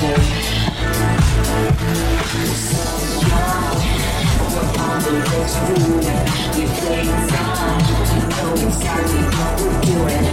We're on the next route. We play inside. You know exactly what we're doing.